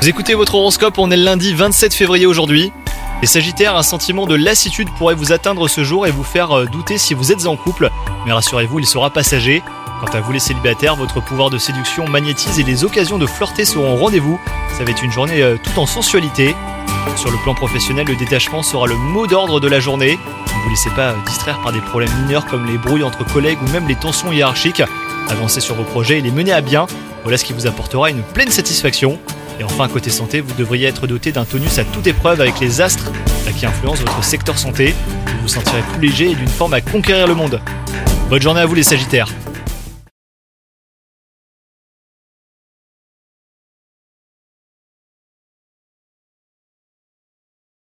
Vous écoutez votre horoscope, on est le lundi 27 février aujourd'hui. Les Sagittaires, un sentiment de lassitude pourrait vous atteindre ce jour et vous faire euh, douter si vous êtes en couple. Mais rassurez-vous, il sera passager. Quant à vous les célibataires, votre pouvoir de séduction magnétise et les occasions de flirter seront au rendez-vous. Ça va être une journée euh, tout en sensualité. Sur le plan professionnel, le détachement sera le mot d'ordre de la journée. Ne vous laissez pas euh, distraire par des problèmes mineurs comme les brouilles entre collègues ou même les tensions hiérarchiques. Avancez sur vos projets et les menez à bien. Voilà ce qui vous apportera une pleine satisfaction. Et enfin, côté santé, vous devriez être doté d'un tonus à toute épreuve avec les astres qui influencent votre secteur santé. Vous vous sentirez plus léger et d'une forme à conquérir le monde. Bonne journée à vous les Sagittaires